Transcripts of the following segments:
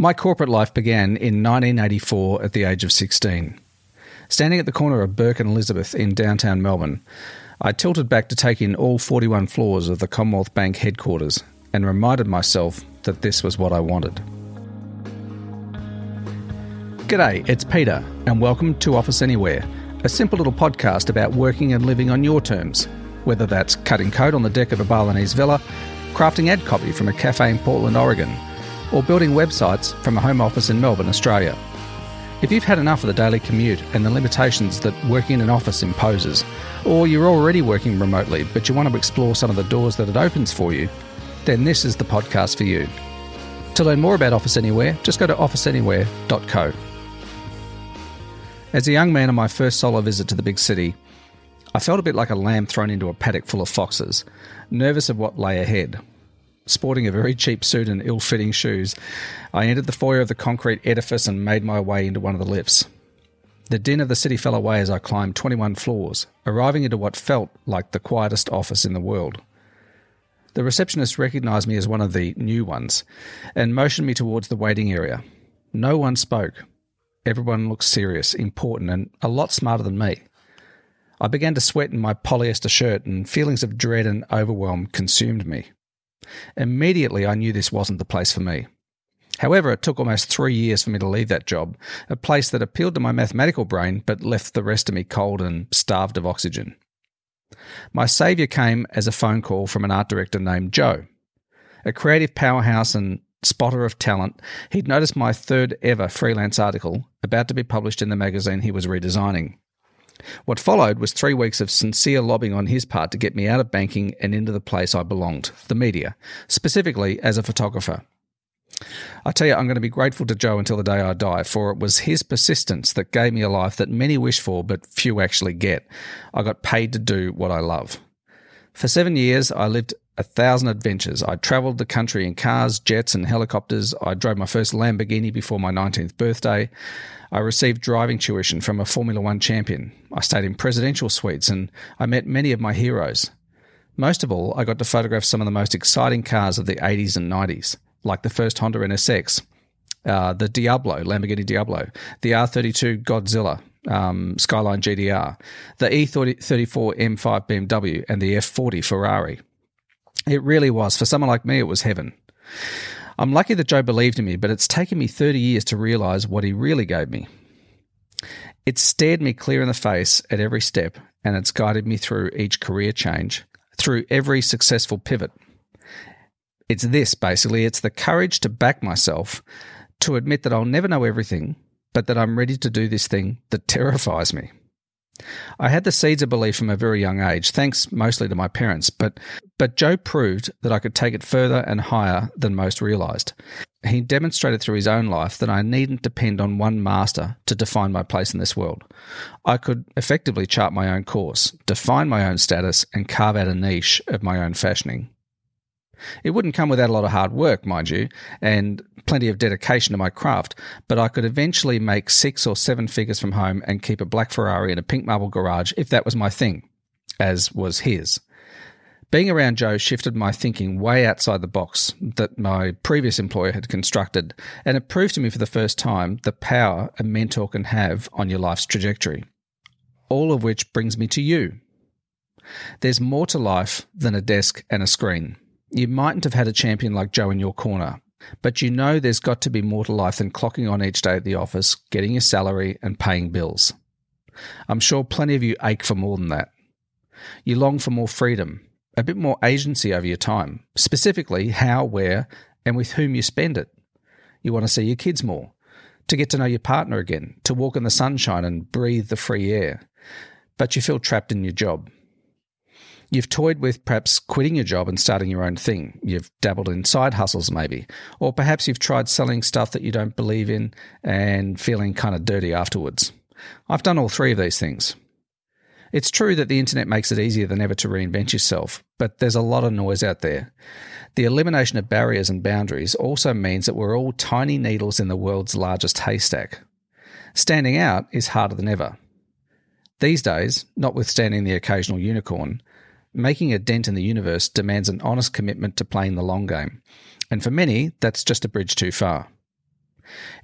My corporate life began in 1984 at the age of 16. Standing at the corner of Bourke and Elizabeth in downtown Melbourne, I tilted back to take in all 41 floors of the Commonwealth Bank headquarters and reminded myself that this was what I wanted. G'day, it's Peter, and welcome to Office Anywhere, a simple little podcast about working and living on your terms, whether that's cutting code on the deck of a Balinese villa, crafting ad copy from a cafe in Portland, Oregon, or building websites from a home office in Melbourne, Australia. If you've had enough of the daily commute and the limitations that working in an office imposes, or you're already working remotely but you want to explore some of the doors that it opens for you, then this is the podcast for you. To learn more about Office Anywhere, just go to officeanywhere.co. As a young man on my first solo visit to the big city, I felt a bit like a lamb thrown into a paddock full of foxes, nervous of what lay ahead. Sporting a very cheap suit and ill fitting shoes, I entered the foyer of the concrete edifice and made my way into one of the lifts. The din of the city fell away as I climbed 21 floors, arriving into what felt like the quietest office in the world. The receptionist recognised me as one of the new ones and motioned me towards the waiting area. No one spoke. Everyone looked serious, important, and a lot smarter than me. I began to sweat in my polyester shirt, and feelings of dread and overwhelm consumed me. Immediately, I knew this wasn't the place for me. However, it took almost three years for me to leave that job, a place that appealed to my mathematical brain but left the rest of me cold and starved of oxygen. My saviour came as a phone call from an art director named Joe. A creative powerhouse and spotter of talent, he'd noticed my third ever freelance article about to be published in the magazine he was redesigning. What followed was three weeks of sincere lobbying on his part to get me out of banking and into the place I belonged, the media, specifically as a photographer. I tell you, I'm going to be grateful to Joe until the day I die, for it was his persistence that gave me a life that many wish for but few actually get. I got paid to do what I love. For seven years, I lived a thousand adventures. I travelled the country in cars, jets, and helicopters. I drove my first Lamborghini before my 19th birthday. I received driving tuition from a Formula One champion. I stayed in presidential suites and I met many of my heroes. Most of all, I got to photograph some of the most exciting cars of the 80s and 90s, like the first Honda NSX, uh, the Diablo, Lamborghini Diablo, the R32 Godzilla, um, Skyline GTR, the E34 M5 BMW, and the F40 Ferrari. It really was. For someone like me, it was heaven. I'm lucky that Joe believed in me, but it's taken me 30 years to realize what he really gave me. It stared me clear in the face at every step, and it's guided me through each career change, through every successful pivot. It's this, basically. It's the courage to back myself, to admit that I'll never know everything, but that I'm ready to do this thing that terrifies me. I had the seeds of belief from a very young age, thanks mostly to my parents, but, but Joe proved that I could take it further and higher than most realised. He demonstrated through his own life that I needn't depend on one master to define my place in this world. I could effectively chart my own course, define my own status, and carve out a niche of my own fashioning. It wouldn't come without a lot of hard work, mind you, and plenty of dedication to my craft, but I could eventually make six or seven figures from home and keep a black Ferrari in a pink marble garage if that was my thing, as was his. Being around Joe shifted my thinking way outside the box that my previous employer had constructed, and it proved to me for the first time the power a mentor can have on your life's trajectory. All of which brings me to you. There's more to life than a desk and a screen. You mightn't have had a champion like Joe in your corner, but you know there's got to be more to life than clocking on each day at the office, getting your salary, and paying bills. I'm sure plenty of you ache for more than that. You long for more freedom, a bit more agency over your time, specifically how, where, and with whom you spend it. You want to see your kids more, to get to know your partner again, to walk in the sunshine and breathe the free air. But you feel trapped in your job. You've toyed with perhaps quitting your job and starting your own thing. You've dabbled in side hustles, maybe. Or perhaps you've tried selling stuff that you don't believe in and feeling kind of dirty afterwards. I've done all three of these things. It's true that the internet makes it easier than ever to reinvent yourself, but there's a lot of noise out there. The elimination of barriers and boundaries also means that we're all tiny needles in the world's largest haystack. Standing out is harder than ever. These days, notwithstanding the occasional unicorn, Making a dent in the universe demands an honest commitment to playing the long game, and for many, that's just a bridge too far.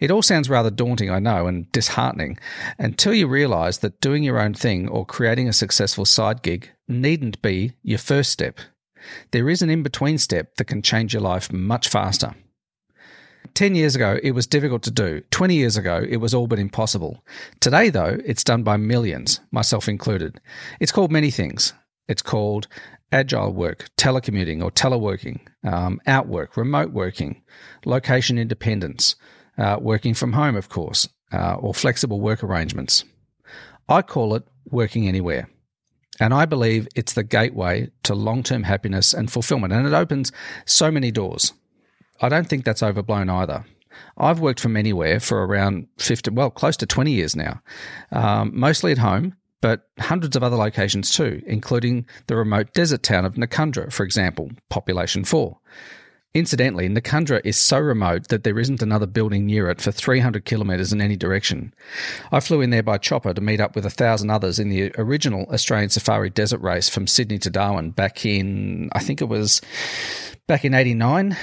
It all sounds rather daunting, I know, and disheartening, until you realise that doing your own thing or creating a successful side gig needn't be your first step. There is an in between step that can change your life much faster. 10 years ago, it was difficult to do. 20 years ago, it was all but impossible. Today, though, it's done by millions, myself included. It's called many things. It's called agile work, telecommuting or teleworking, um, outwork, remote working, location independence, uh, working from home, of course, uh, or flexible work arrangements. I call it working anywhere. And I believe it's the gateway to long term happiness and fulfillment. And it opens so many doors. I don't think that's overblown either. I've worked from anywhere for around 50, well, close to 20 years now, um, mostly at home, but hundreds of other locations too, including the remote desert town of Nakundra, for example, population four. Incidentally, Nakundra is so remote that there isn't another building near it for 300 kilometres in any direction. I flew in there by chopper to meet up with a thousand others in the original Australian Safari Desert Race from Sydney to Darwin back in, I think it was back in 89.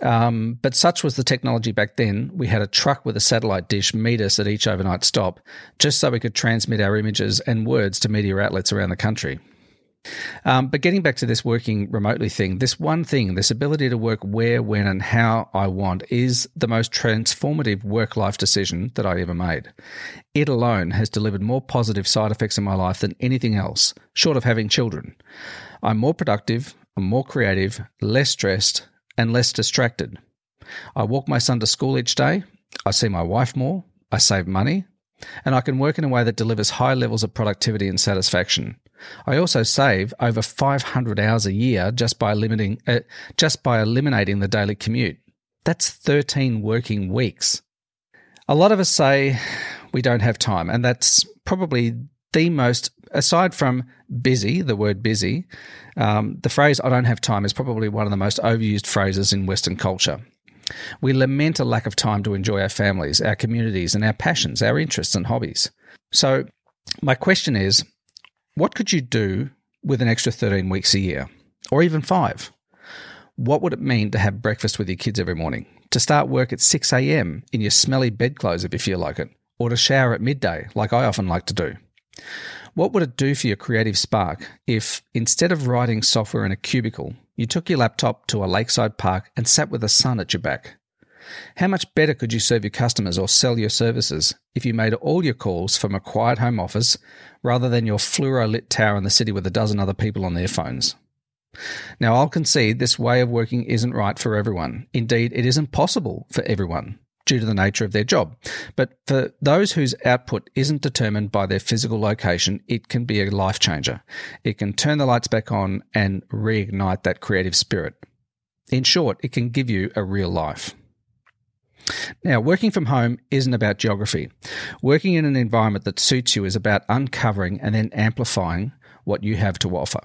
Um, but such was the technology back then, we had a truck with a satellite dish meet us at each overnight stop just so we could transmit our images and words to media outlets around the country. Um, but getting back to this working remotely thing, this one thing, this ability to work where, when, and how I want is the most transformative work life decision that I ever made. It alone has delivered more positive side effects in my life than anything else, short of having children. I'm more productive, I'm more creative, less stressed, and less distracted. I walk my son to school each day, I see my wife more, I save money, and I can work in a way that delivers high levels of productivity and satisfaction. I also save over 500 hours a year just by limiting uh, just by eliminating the daily commute. That's 13 working weeks. A lot of us say we don't have time, and that's probably the most aside from busy, the word busy, um, the phrase I don't have time is probably one of the most overused phrases in Western culture. We lament a lack of time to enjoy our families, our communities, and our passions, our interests and hobbies. So, my question is what could you do with an extra 13 weeks a year, or even five? What would it mean to have breakfast with your kids every morning? To start work at 6 a.m. in your smelly bedclothes if you feel like it, or to shower at midday, like I often like to do? What would it do for your creative spark if, instead of writing software in a cubicle, you took your laptop to a lakeside park and sat with the sun at your back? How much better could you serve your customers or sell your services if you made all your calls from a quiet home office rather than your fluoro lit tower in the city with a dozen other people on their phones? Now, I'll concede this way of working isn't right for everyone. Indeed, it isn't possible for everyone due to the nature of their job. But for those whose output isn't determined by their physical location, it can be a life changer. It can turn the lights back on and reignite that creative spirit. In short, it can give you a real life. Now, working from home isn't about geography. Working in an environment that suits you is about uncovering and then amplifying what you have to offer.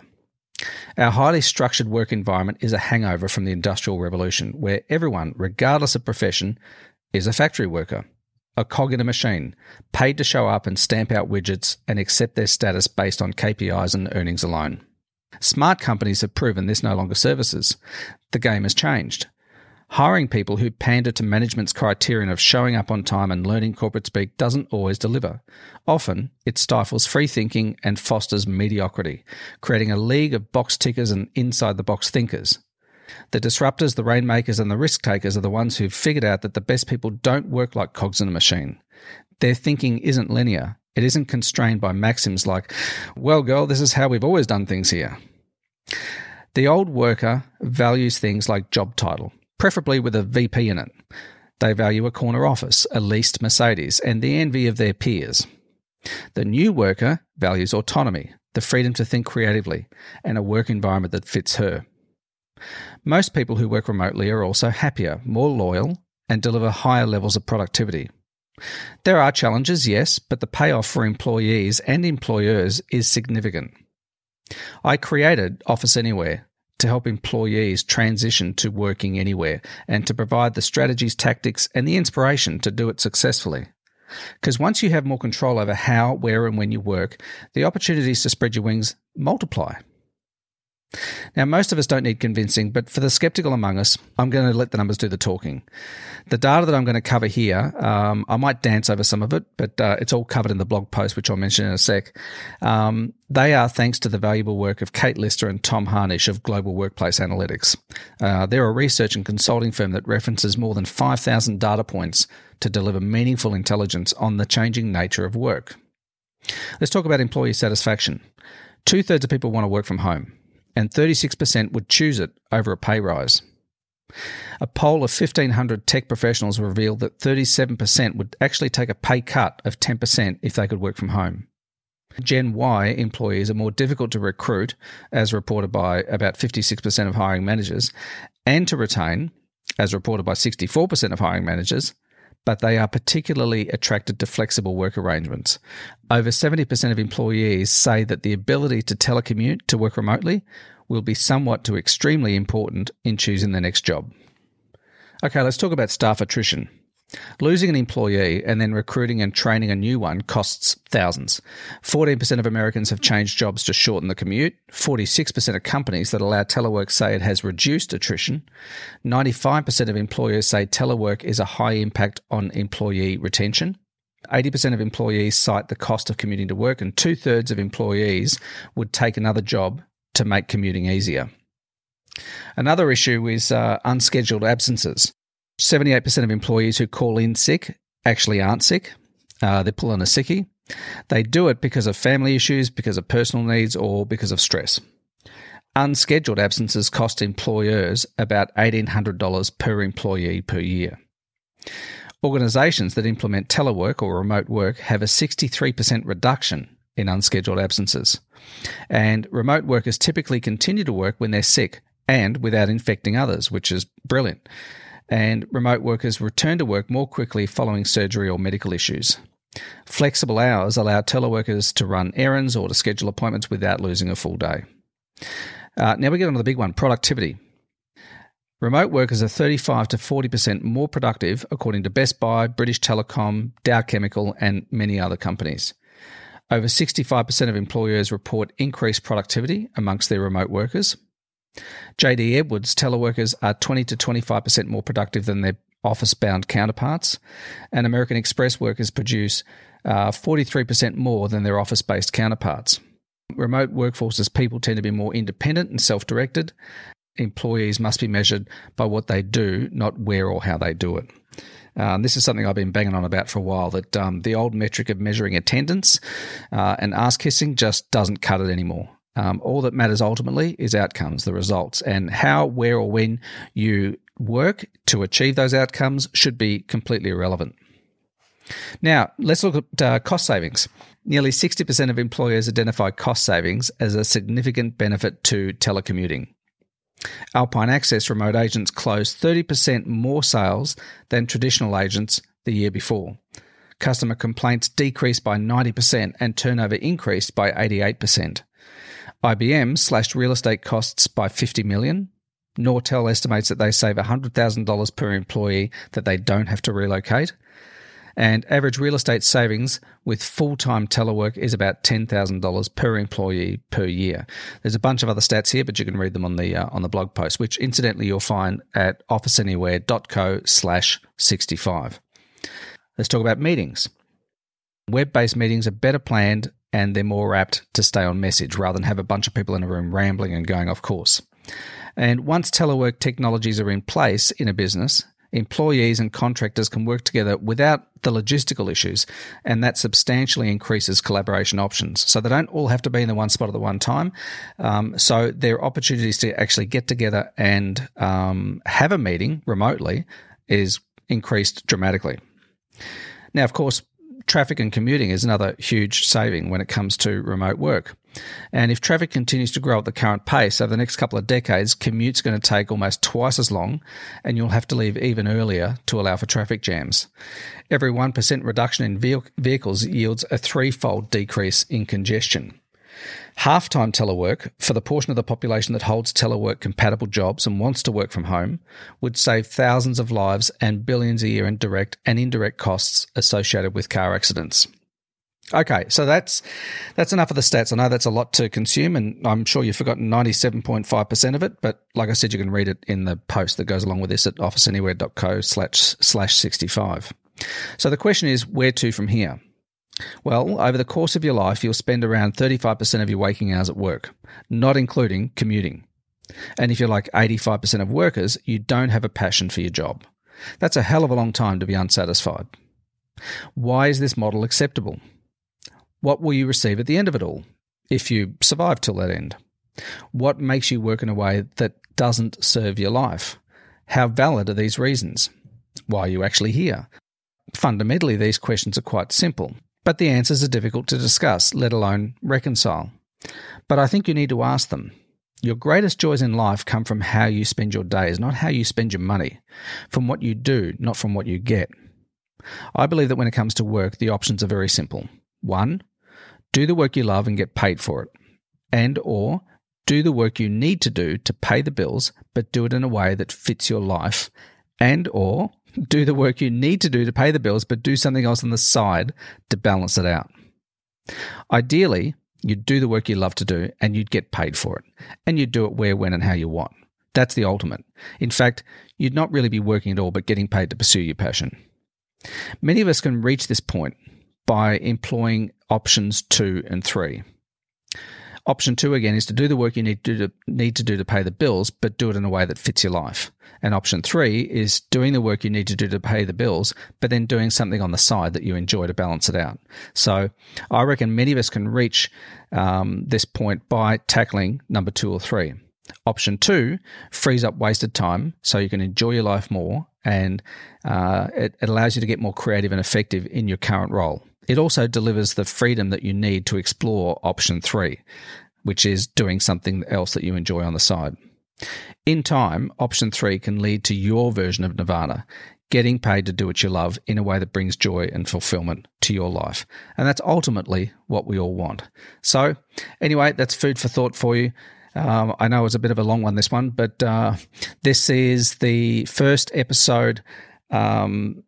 Our highly structured work environment is a hangover from the Industrial Revolution, where everyone, regardless of profession, is a factory worker, a cog in a machine, paid to show up and stamp out widgets and accept their status based on KPIs and earnings alone. Smart companies have proven this no longer services. The game has changed. Hiring people who pander to management's criterion of showing up on time and learning corporate speak doesn't always deliver. Often, it stifles free thinking and fosters mediocrity, creating a league of box tickers and inside the box thinkers. The disruptors, the rainmakers, and the risk takers are the ones who've figured out that the best people don't work like cogs in a machine. Their thinking isn't linear. It isn't constrained by maxims like, well, girl, this is how we've always done things here. The old worker values things like job title, preferably with a VP in it. They value a corner office, a leased Mercedes, and the envy of their peers. The new worker values autonomy, the freedom to think creatively, and a work environment that fits her. Most people who work remotely are also happier, more loyal, and deliver higher levels of productivity. There are challenges, yes, but the payoff for employees and employers is significant. I created Office Anywhere to help employees transition to working anywhere and to provide the strategies, tactics, and the inspiration to do it successfully. Because once you have more control over how, where, and when you work, the opportunities to spread your wings multiply. Now, most of us don't need convincing, but for the skeptical among us, I'm going to let the numbers do the talking. The data that I'm going to cover here, um, I might dance over some of it, but uh, it's all covered in the blog post, which I'll mention in a sec. Um, they are thanks to the valuable work of Kate Lister and Tom Harnish of Global Workplace Analytics. Uh, they're a research and consulting firm that references more than 5,000 data points to deliver meaningful intelligence on the changing nature of work. Let's talk about employee satisfaction. Two thirds of people want to work from home, and 36% would choose it over a pay rise. A poll of 1,500 tech professionals revealed that 37% would actually take a pay cut of 10% if they could work from home. Gen Y employees are more difficult to recruit, as reported by about 56% of hiring managers, and to retain, as reported by 64% of hiring managers, but they are particularly attracted to flexible work arrangements. Over 70% of employees say that the ability to telecommute to work remotely will be somewhat to extremely important in choosing the next job. Okay, let's talk about staff attrition. Losing an employee and then recruiting and training a new one costs thousands. 14% of Americans have changed jobs to shorten the commute. 46% of companies that allow telework say it has reduced attrition. 95% of employers say telework is a high impact on employee retention. 80% of employees cite the cost of commuting to work, and two thirds of employees would take another job to make commuting easier. Another issue is uh, unscheduled absences. 78% of employees who call in sick actually aren't sick. Uh, they're pulling a sickie. They do it because of family issues, because of personal needs, or because of stress. Unscheduled absences cost employers about $1,800 per employee per year. Organisations that implement telework or remote work have a 63% reduction in unscheduled absences. And remote workers typically continue to work when they're sick and without infecting others, which is brilliant and remote workers return to work more quickly following surgery or medical issues. Flexible hours allow teleworkers to run errands or to schedule appointments without losing a full day. Uh, now we get on to the big one productivity. Remote workers are 35 to 40% more productive, according to Best Buy, British Telecom, Dow Chemical, and many other companies. Over 65% of employers report increased productivity amongst their remote workers. JD Edwards teleworkers are 20 to 25% more productive than their office bound counterparts, and American Express workers produce uh, 43% more than their office based counterparts. Remote workforces people tend to be more independent and self directed. Employees must be measured by what they do, not where or how they do it. Um, this is something I've been banging on about for a while that um, the old metric of measuring attendance uh, and ass kissing just doesn't cut it anymore. Um, all that matters ultimately is outcomes, the results, and how, where, or when you work to achieve those outcomes should be completely irrelevant. Now, let's look at uh, cost savings. Nearly 60% of employers identify cost savings as a significant benefit to telecommuting. Alpine Access remote agents closed 30% more sales than traditional agents the year before. Customer complaints decreased by 90% and turnover increased by 88%. IBM slashed real estate costs by 50 million. Nortel estimates that they save $100,000 per employee that they don't have to relocate. And average real estate savings with full time telework is about $10,000 per employee per year. There's a bunch of other stats here, but you can read them on the, uh, on the blog post, which incidentally you'll find at officeanywhere.co slash 65. Let's talk about meetings. Web based meetings are better planned and they're more apt to stay on message rather than have a bunch of people in a room rambling and going off course. And once telework technologies are in place in a business, employees and contractors can work together without the logistical issues, and that substantially increases collaboration options. So they don't all have to be in the one spot at the one time. Um, so there are opportunities to actually get together and um, have a meeting remotely is increased dramatically. Now, of course, traffic and commuting is another huge saving when it comes to remote work. And if traffic continues to grow at the current pace over the next couple of decades, commute's going to take almost twice as long, and you'll have to leave even earlier to allow for traffic jams. Every 1% reduction in vehicles yields a threefold decrease in congestion. Half time telework, for the portion of the population that holds telework compatible jobs and wants to work from home, would save thousands of lives and billions a year in direct and indirect costs associated with car accidents. Okay, so that's that's enough of the stats. I know that's a lot to consume, and I'm sure you've forgotten 97.5% of it. But like I said, you can read it in the post that goes along with this at officeanywhere.co slash slash 65. So the question is, where to from here? Well, over the course of your life, you'll spend around 35% of your waking hours at work, not including commuting. And if you're like 85% of workers, you don't have a passion for your job. That's a hell of a long time to be unsatisfied. Why is this model acceptable? What will you receive at the end of it all, if you survive till that end? What makes you work in a way that doesn't serve your life? How valid are these reasons? Why are you actually here? Fundamentally, these questions are quite simple, but the answers are difficult to discuss, let alone reconcile. But I think you need to ask them. Your greatest joys in life come from how you spend your days, not how you spend your money, from what you do, not from what you get. I believe that when it comes to work, the options are very simple. One, do the work you love and get paid for it. And or do the work you need to do to pay the bills, but do it in a way that fits your life. And or do the work you need to do to pay the bills, but do something else on the side to balance it out. Ideally, you'd do the work you love to do and you'd get paid for it. And you'd do it where, when, and how you want. That's the ultimate. In fact, you'd not really be working at all, but getting paid to pursue your passion. Many of us can reach this point by employing options two and three. Option two again is to do the work you need to, do to, need to do to pay the bills, but do it in a way that fits your life. And option three is doing the work you need to do to pay the bills, but then doing something on the side that you enjoy to balance it out. So I reckon many of us can reach um, this point by tackling number two or three. Option two frees up wasted time so you can enjoy your life more and uh, it, it allows you to get more creative and effective in your current role. It also delivers the freedom that you need to explore option three, which is doing something else that you enjoy on the side. In time, option three can lead to your version of nirvana, getting paid to do what you love in a way that brings joy and fulfillment to your life. And that's ultimately what we all want. So, anyway, that's food for thought for you. Um, I know it's a bit of a long one, this one, but uh, this is the first episode um,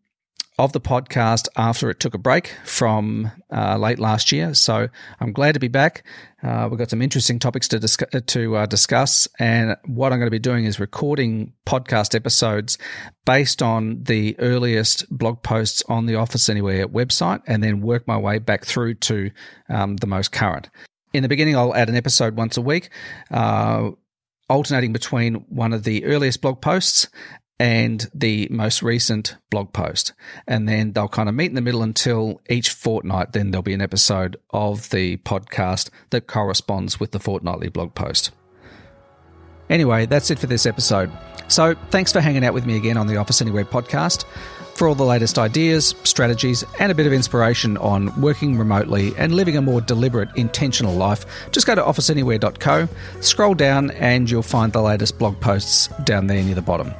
of the podcast after it took a break from uh, late last year. So I'm glad to be back. Uh, we've got some interesting topics to, discuss, to uh, discuss. And what I'm going to be doing is recording podcast episodes based on the earliest blog posts on the Office Anywhere website and then work my way back through to um, the most current. In the beginning, I'll add an episode once a week. Uh, alternating between one of the earliest blog posts and the most recent blog post. And then they'll kind of meet in the middle until each fortnight, then there'll be an episode of the podcast that corresponds with the fortnightly blog post. Anyway, that's it for this episode. So thanks for hanging out with me again on the Office Anywhere podcast. For all the latest ideas, strategies, and a bit of inspiration on working remotely and living a more deliberate, intentional life, just go to officeanywhere.co, scroll down, and you'll find the latest blog posts down there near the bottom.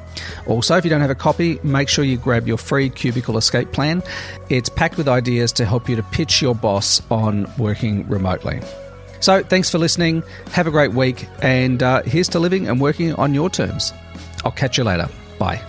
Also, if you don't have a copy, make sure you grab your free Cubicle Escape Plan. It's packed with ideas to help you to pitch your boss on working remotely. So, thanks for listening. Have a great week, and uh, here's to living and working on your terms. I'll catch you later. Bye.